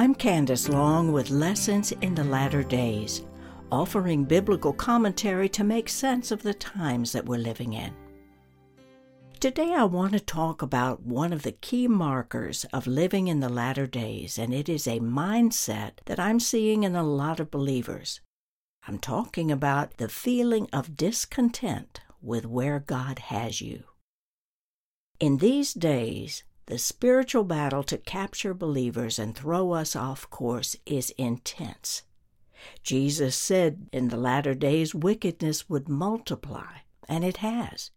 I'm Candace Long with Lessons in the Latter Days, offering biblical commentary to make sense of the times that we're living in. Today, I want to talk about one of the key markers of living in the latter days, and it is a mindset that I'm seeing in a lot of believers. I'm talking about the feeling of discontent with where God has you. In these days, the spiritual battle to capture believers and throw us off course is intense. Jesus said in the latter days wickedness would multiply, and it has.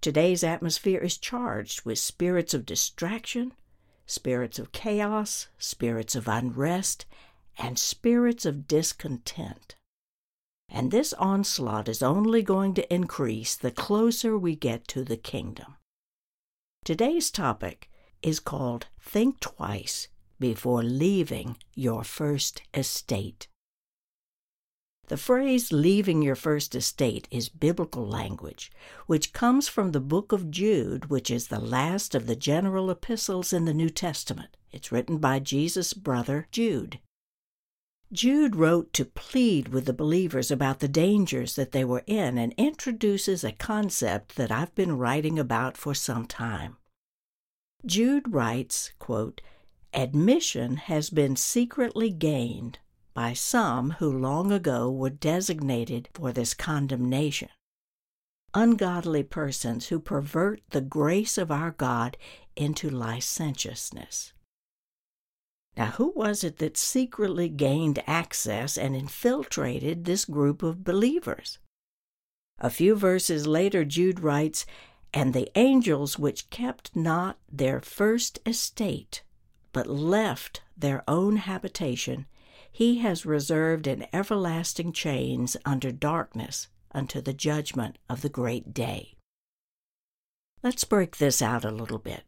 Today's atmosphere is charged with spirits of distraction, spirits of chaos, spirits of unrest, and spirits of discontent. And this onslaught is only going to increase the closer we get to the kingdom. Today's topic is called Think Twice Before Leaving Your First Estate. The phrase leaving your first estate is biblical language, which comes from the book of Jude, which is the last of the general epistles in the New Testament. It's written by Jesus' brother Jude. Jude wrote to plead with the believers about the dangers that they were in and introduces a concept that I've been writing about for some time. Jude writes, quote, Admission has been secretly gained by some who long ago were designated for this condemnation. Ungodly persons who pervert the grace of our God into licentiousness. Now, who was it that secretly gained access and infiltrated this group of believers? A few verses later, Jude writes, And the angels which kept not their first estate, but left their own habitation, he has reserved in everlasting chains under darkness unto the judgment of the great day. Let's break this out a little bit.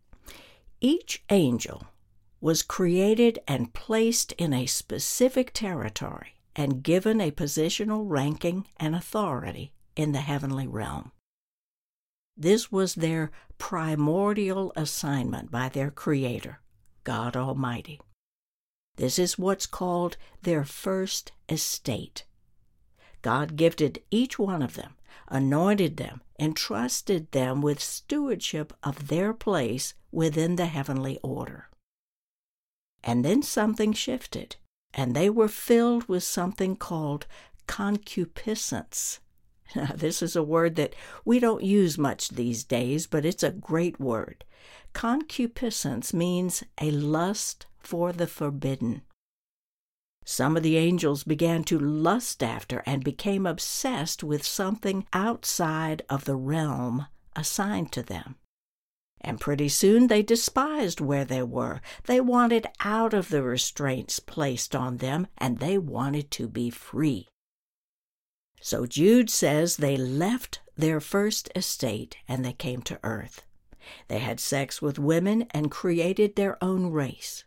Each angel was created and placed in a specific territory and given a positional ranking and authority in the heavenly realm. This was their primordial assignment by their Creator, God Almighty. This is what's called their first estate. God gifted each one of them, anointed them, entrusted them with stewardship of their place within the heavenly order. And then something shifted, and they were filled with something called concupiscence. Now, this is a word that we don't use much these days, but it's a great word. Concupiscence means a lust for the forbidden. Some of the angels began to lust after and became obsessed with something outside of the realm assigned to them. And pretty soon they despised where they were. They wanted out of the restraints placed on them, and they wanted to be free. So Jude says they left their first estate and they came to earth. They had sex with women and created their own race.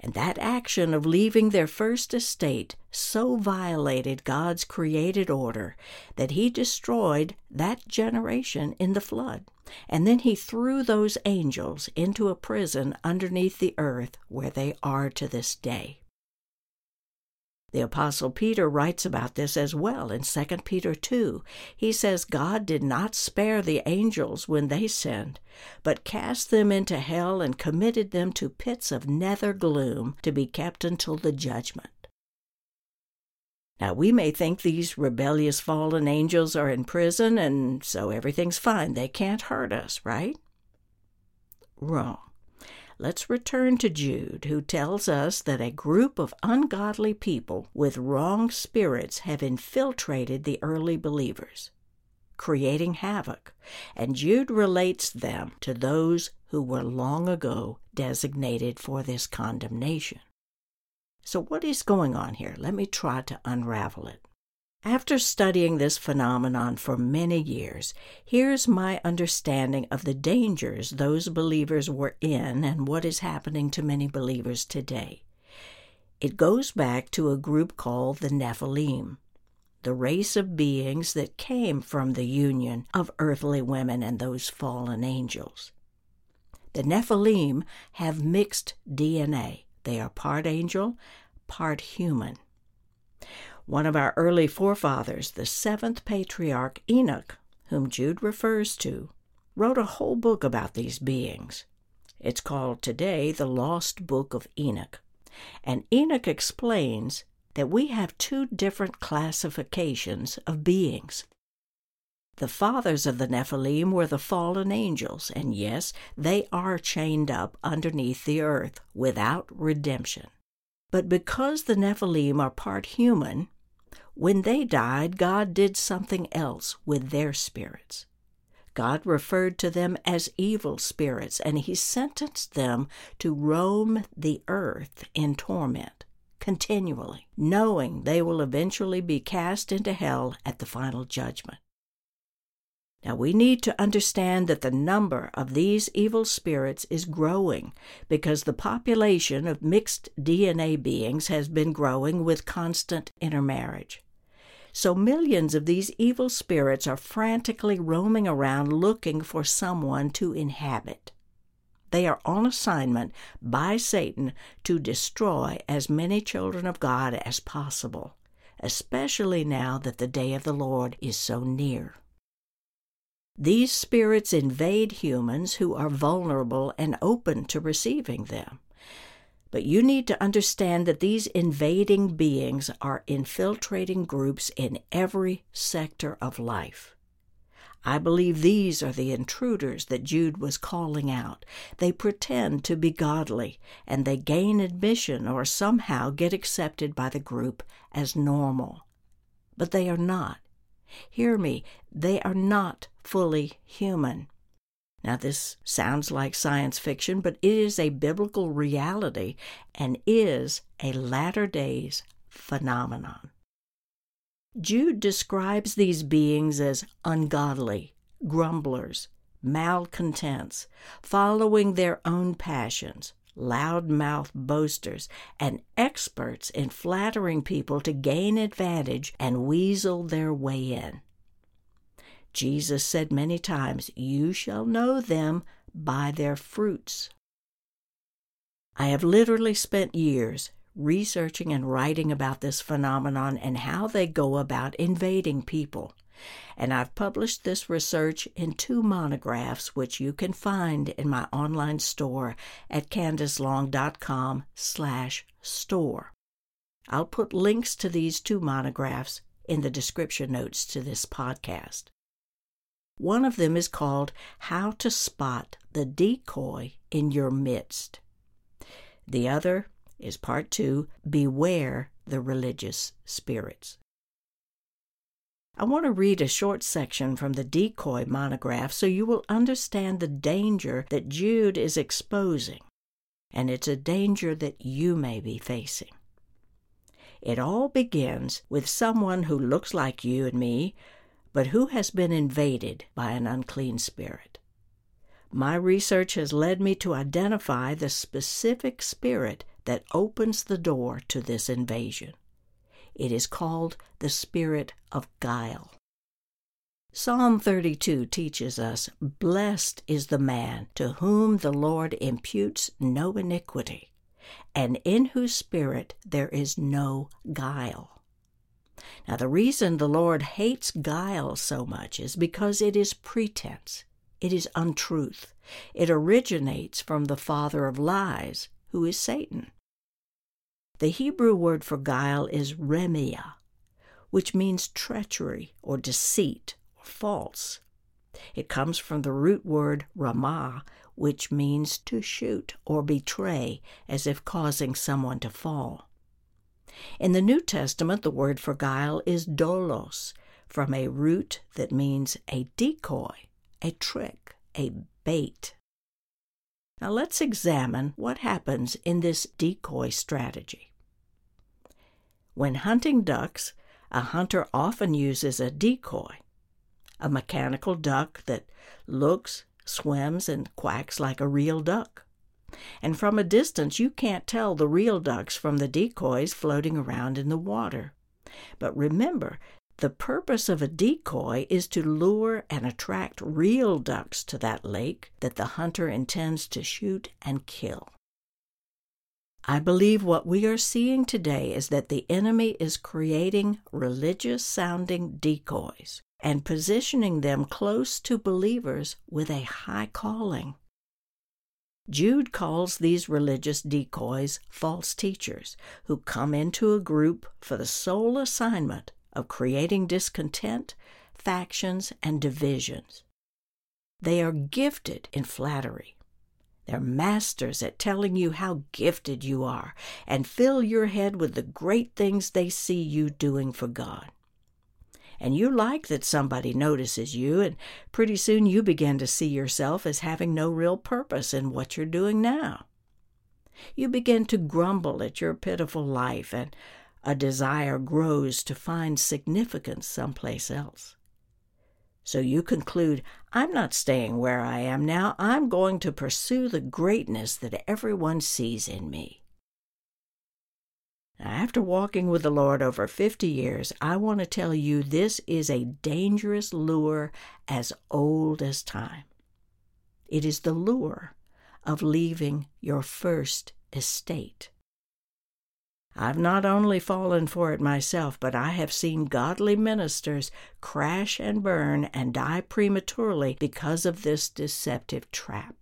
And that action of leaving their first estate so violated God's created order that he destroyed that generation in the flood. And then he threw those angels into a prison underneath the earth where they are to this day. The Apostle Peter writes about this as well in 2 Peter 2. He says, God did not spare the angels when they sinned, but cast them into hell and committed them to pits of nether gloom to be kept until the judgment. Now, we may think these rebellious fallen angels are in prison and so everything's fine. They can't hurt us, right? Wrong. Let's return to Jude, who tells us that a group of ungodly people with wrong spirits have infiltrated the early believers, creating havoc, and Jude relates them to those who were long ago designated for this condemnation. So, what is going on here? Let me try to unravel it. After studying this phenomenon for many years, here's my understanding of the dangers those believers were in and what is happening to many believers today. It goes back to a group called the Nephilim, the race of beings that came from the union of earthly women and those fallen angels. The Nephilim have mixed DNA They are part angel, part human. One of our early forefathers, the seventh patriarch Enoch, whom Jude refers to, wrote a whole book about these beings. It's called today the Lost Book of Enoch. And Enoch explains that we have two different classifications of beings. The fathers of the Nephilim were the fallen angels, and yes, they are chained up underneath the earth without redemption. But because the Nephilim are part human, when they died, God did something else with their spirits. God referred to them as evil spirits, and he sentenced them to roam the earth in torment continually, knowing they will eventually be cast into hell at the final judgment. Now, we need to understand that the number of these evil spirits is growing because the population of mixed DNA beings has been growing with constant intermarriage. So millions of these evil spirits are frantically roaming around looking for someone to inhabit. They are on assignment by Satan to destroy as many children of God as possible, especially now that the day of the Lord is so near. These spirits invade humans who are vulnerable and open to receiving them. But you need to understand that these invading beings are infiltrating groups in every sector of life. I believe these are the intruders that Jude was calling out. They pretend to be godly, and they gain admission or somehow get accepted by the group as normal. But they are not. Hear me, they are not fully human. Now, this sounds like science fiction, but it is a biblical reality and is a latter days phenomenon. Jude describes these beings as ungodly, grumblers, malcontents, following their own passions, loud-mouthed boasters, and experts in flattering people to gain advantage and weasel their way in. Jesus said many times, You shall know them by their fruits. I have literally spent years researching and writing about this phenomenon and how they go about invading people. And I've published this research in two monographs, which you can find in my online store at candicelong.com slash store. I'll put links to these two monographs in the description notes to this podcast. One of them is called How to Spot the Decoy in Your Midst. The other is part two Beware the Religious Spirits. I want to read a short section from the decoy monograph so you will understand the danger that Jude is exposing, and it's a danger that you may be facing. It all begins with someone who looks like you and me but who has been invaded by an unclean spirit. My research has led me to identify the specific spirit that opens the door to this invasion. It is called the spirit of guile. Psalm 32 teaches us Blessed is the man to whom the Lord imputes no iniquity, and in whose spirit there is no guile. Now, the reason the Lord hates guile so much is because it is pretense, it is untruth. It originates from the father of lies, who is Satan. The Hebrew word for guile is remia, which means treachery or deceit or false. It comes from the root word ramah, which means to shoot or betray, as if causing someone to fall. In the New Testament, the word for guile is dolos, from a root that means a decoy, a trick, a bait. Now let's examine what happens in this decoy strategy. When hunting ducks, a hunter often uses a decoy, a mechanical duck that looks, swims, and quacks like a real duck and from a distance you can't tell the real ducks from the decoys floating around in the water. But remember, the purpose of a decoy is to lure and attract real ducks to that lake that the hunter intends to shoot and kill. I believe what we are seeing today is that the enemy is creating religious sounding decoys and positioning them close to believers with a high calling. Jude calls these religious decoys false teachers who come into a group for the sole assignment of creating discontent, factions, and divisions. They are gifted in flattery. They're masters at telling you how gifted you are and fill your head with the great things they see you doing for God. And you like that somebody notices you, and pretty soon you begin to see yourself as having no real purpose in what you're doing now. You begin to grumble at your pitiful life, and a desire grows to find significance someplace else. So you conclude, I'm not staying where I am now. I'm going to pursue the greatness that everyone sees in me. After walking with the Lord over 50 years, I want to tell you this is a dangerous lure as old as time. It is the lure of leaving your first estate. I've not only fallen for it myself, but I have seen godly ministers crash and burn and die prematurely because of this deceptive trap.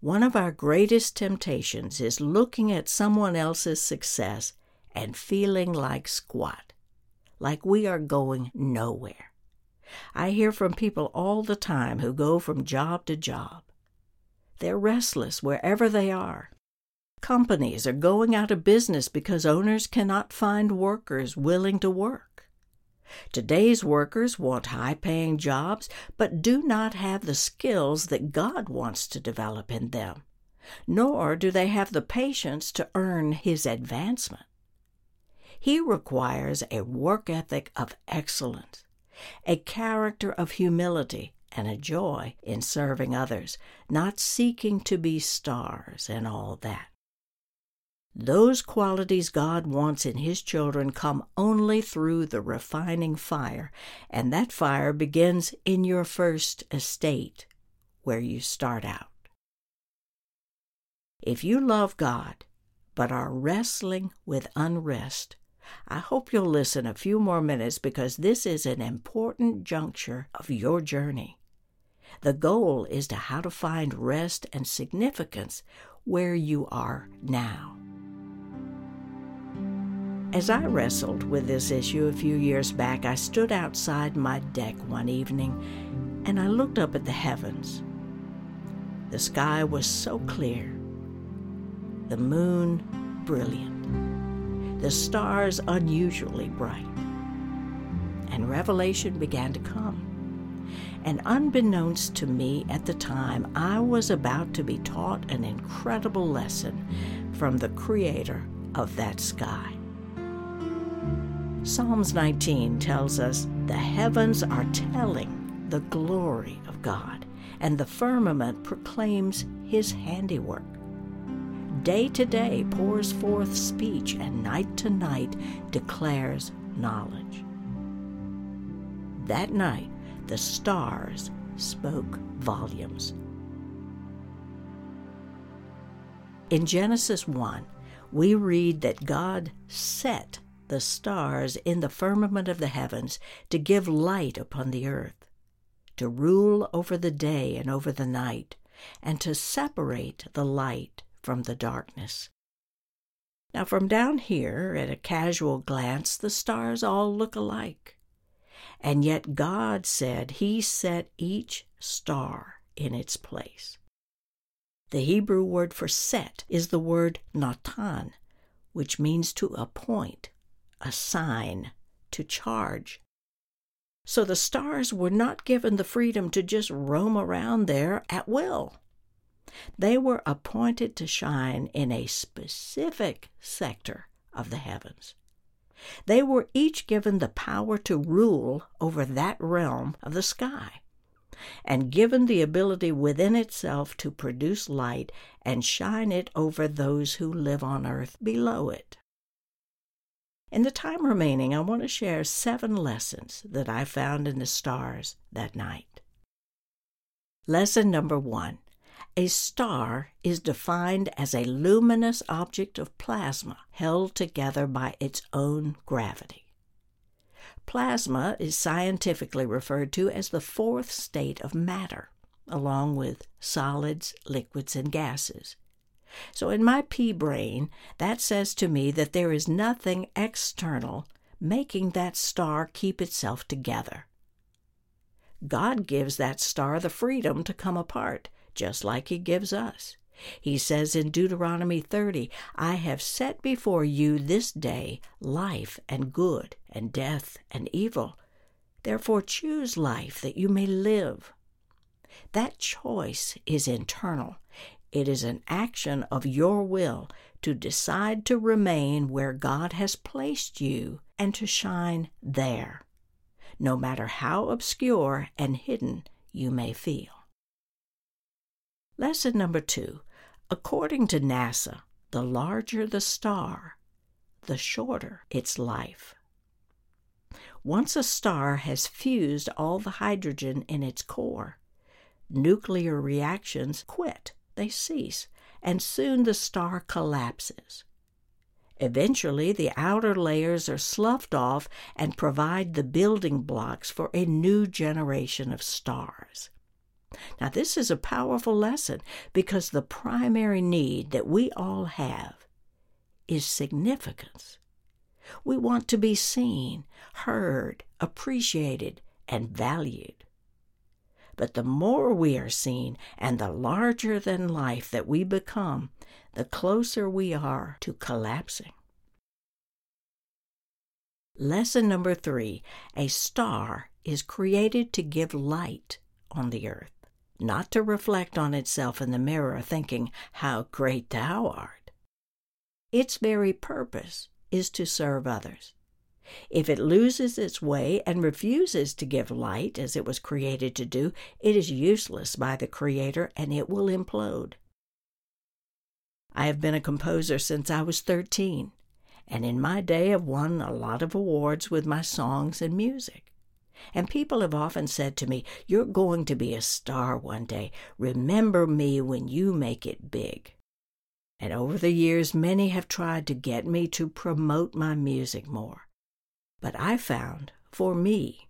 One of our greatest temptations is looking at someone else's success and feeling like squat, like we are going nowhere. I hear from people all the time who go from job to job. They're restless wherever they are. Companies are going out of business because owners cannot find workers willing to work. Today's workers want high paying jobs, but do not have the skills that God wants to develop in them, nor do they have the patience to earn His advancement. He requires a work ethic of excellence, a character of humility, and a joy in serving others, not seeking to be stars and all that. Those qualities God wants in His children come only through the refining fire, and that fire begins in your first estate, where you start out. If you love God, but are wrestling with unrest, I hope you'll listen a few more minutes because this is an important juncture of your journey. The goal is to how to find rest and significance where you are now. As I wrestled with this issue a few years back, I stood outside my deck one evening and I looked up at the heavens. The sky was so clear, the moon brilliant, the stars unusually bright, and revelation began to come. And unbeknownst to me at the time, I was about to be taught an incredible lesson from the Creator of that sky. Psalms 19 tells us the heavens are telling the glory of God, and the firmament proclaims his handiwork. Day to day pours forth speech, and night to night declares knowledge. That night, the stars spoke volumes. In Genesis 1, we read that God set the stars in the firmament of the heavens to give light upon the earth, to rule over the day and over the night, and to separate the light from the darkness. Now, from down here, at a casual glance, the stars all look alike. And yet God said He set each star in its place. The Hebrew word for set is the word natan, which means to appoint assign, to charge. So the stars were not given the freedom to just roam around there at will. They were appointed to shine in a specific sector of the heavens. They were each given the power to rule over that realm of the sky, and given the ability within itself to produce light and shine it over those who live on earth below it. In the time remaining, I want to share seven lessons that I found in the stars that night. Lesson number one A star is defined as a luminous object of plasma held together by its own gravity. Plasma is scientifically referred to as the fourth state of matter, along with solids, liquids, and gases. So, in my pea brain, that says to me that there is nothing external making that star keep itself together. God gives that star the freedom to come apart just like he gives us. He says in Deuteronomy 30, I have set before you this day life and good, and death and evil. Therefore choose life that you may live. That choice is internal. It is an action of your will to decide to remain where God has placed you and to shine there, no matter how obscure and hidden you may feel. Lesson number two. According to NASA, the larger the star, the shorter its life. Once a star has fused all the hydrogen in its core, nuclear reactions quit, they cease, and soon the star collapses. Eventually, the outer layers are sloughed off and provide the building blocks for a new generation of stars. Now, this is a powerful lesson because the primary need that we all have is significance. We want to be seen, heard, appreciated, and valued. But the more we are seen and the larger than life that we become, the closer we are to collapsing. Lesson number three A star is created to give light on the earth not to reflect on itself in the mirror, thinking, How great thou art. Its very purpose is to serve others. If it loses its way and refuses to give light as it was created to do, it is useless by the Creator and it will implode. I have been a composer since I was 13, and in my day have won a lot of awards with my songs and music. And people have often said to me, You're going to be a star one day. Remember me when you make it big. And over the years, many have tried to get me to promote my music more. But I found, for me,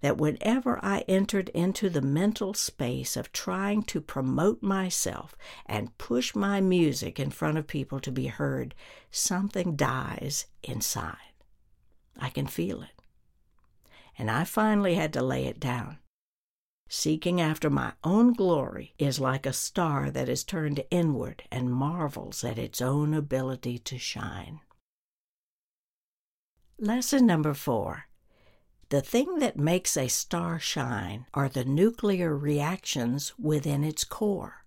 that whenever I entered into the mental space of trying to promote myself and push my music in front of people to be heard, something dies inside. I can feel it and I finally had to lay it down. Seeking after my own glory is like a star that is turned inward and marvels at its own ability to shine. Lesson number four. The thing that makes a star shine are the nuclear reactions within its core.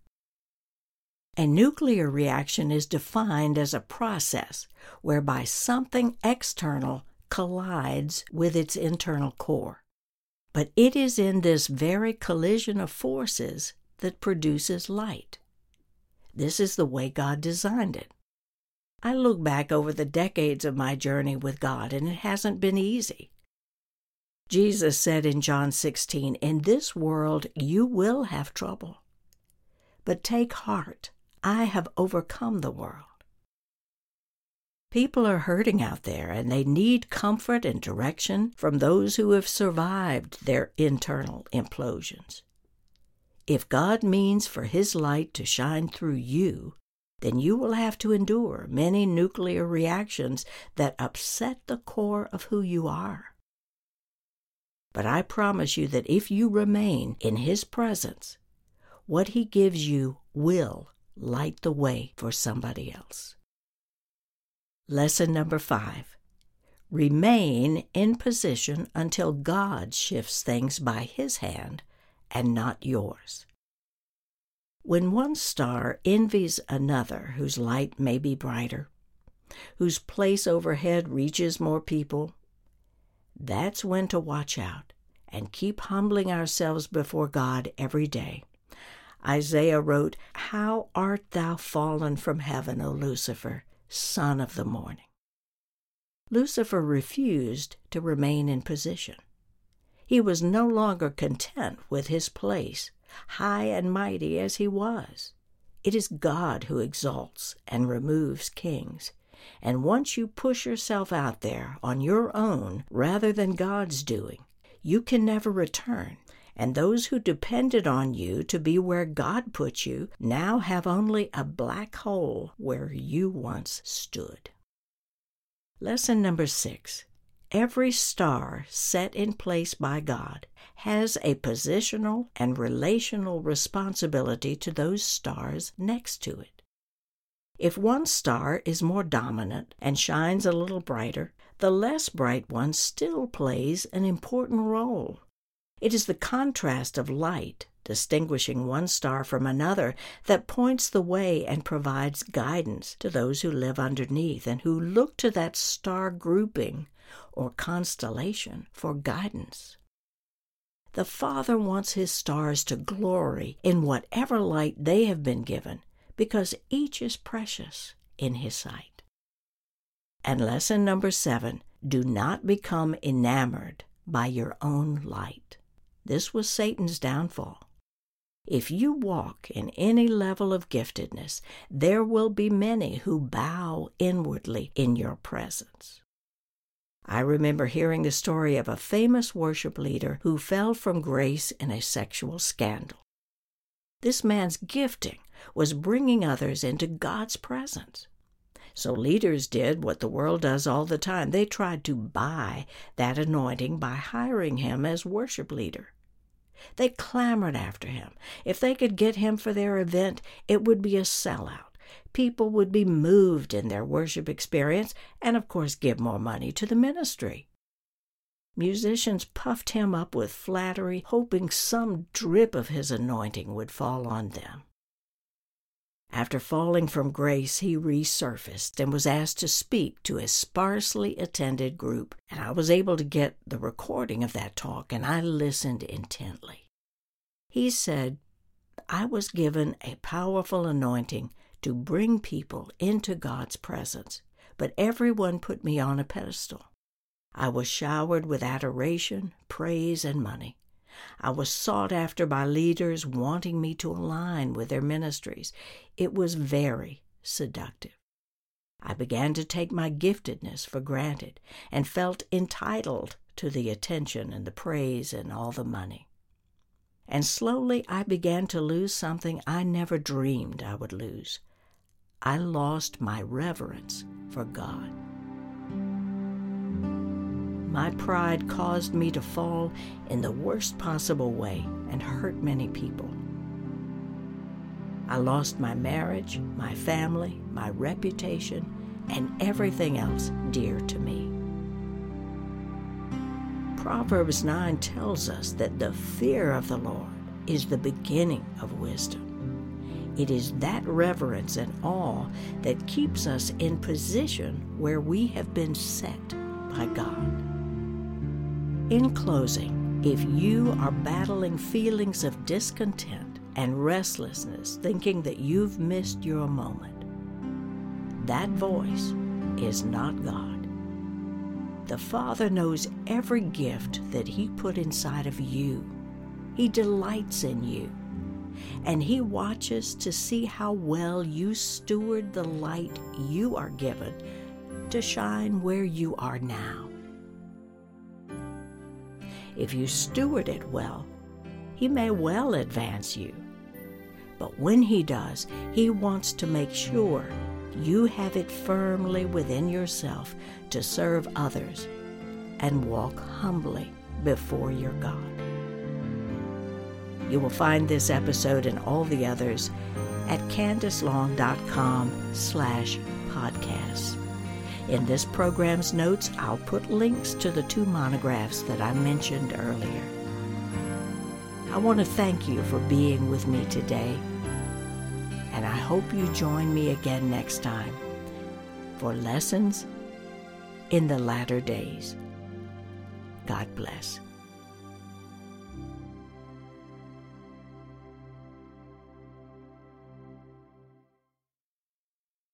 A nuclear reaction is defined as a process whereby something external collides with its internal core. But it is in this very collision of forces that produces light. This is the way God designed it. I look back over the decades of my journey with God, and it hasn't been easy. Jesus said in John 16, In this world you will have trouble. But take heart, I have overcome the world. People are hurting out there and they need comfort and direction from those who have survived their internal implosions. If God means for His light to shine through you, then you will have to endure many nuclear reactions that upset the core of who you are. But I promise you that if you remain in His presence, what He gives you will light the way for somebody else. Lesson number five Remain in position until God shifts things by His hand and not yours. When one star envies another whose light may be brighter, whose place overhead reaches more people, that's when to watch out and keep humbling ourselves before God every day. Isaiah wrote, How art thou fallen from heaven, O Lucifer! son of the morning. Lucifer refused to remain in position. He was no longer content with his place, high and mighty as he was. It is God who exalts and removes kings. And once you push yourself out there on your own rather than God's doing, you can never return. And those who depended on you to be where God put you now have only a black hole where you once stood. Lesson number six Every star set in place by God has a positional and relational responsibility to those stars next to it. If one star is more dominant and shines a little brighter, the less bright one still plays an important role. It is the contrast of light, distinguishing one star from another, that points the way and provides guidance to those who live underneath and who look to that star grouping or constellation for guidance. The Father wants His stars to glory in whatever light they have been given, because each is precious in His sight. And lesson number seven do not become enamored by your own light. This was Satan's downfall. If you walk in any level of giftedness, there will be many who bow inwardly in your presence. I remember hearing the story of a famous worship leader who fell from grace in a sexual scandal. This man's gifting was bringing others into God's presence. So leaders did what the world does all the time. They tried to buy that anointing by hiring him as worship leader. They clamored after him. If they could get him for their event, it would be a sellout people would be moved in their worship experience and, of course, give more money to the ministry. Musicians puffed him up with flattery, hoping some drip of his anointing would fall on them. After falling from grace, he resurfaced and was asked to speak to a sparsely attended group, and I was able to get the recording of that talk, and I listened intently. He said, I was given a powerful anointing to bring people into God's presence, but everyone put me on a pedestal. I was showered with adoration, praise, and money. I was sought after by leaders wanting me to align with their ministries. It was very seductive. I began to take my giftedness for granted and felt entitled to the attention and the praise and all the money. And slowly I began to lose something I never dreamed I would lose I lost my reverence for God. My pride caused me to fall in the worst possible way and hurt many people. I lost my marriage, my family, my reputation, and everything else dear to me. Proverbs 9 tells us that the fear of the Lord is the beginning of wisdom. It is that reverence and awe that keeps us in position where we have been set by God. In closing, if you are battling feelings of discontent and restlessness, thinking that you've missed your moment, that voice is not God. The Father knows every gift that He put inside of you. He delights in you and He watches to see how well you steward the light you are given to shine where you are now. If you steward it well, He may well advance you. But when He does, He wants to make sure you have it firmly within yourself to serve others and walk humbly before your God. You will find this episode and all the others at candicelong.com slash podcasts. In this program's notes, I'll put links to the two monographs that I mentioned earlier. I want to thank you for being with me today, and I hope you join me again next time for lessons in the latter days. God bless.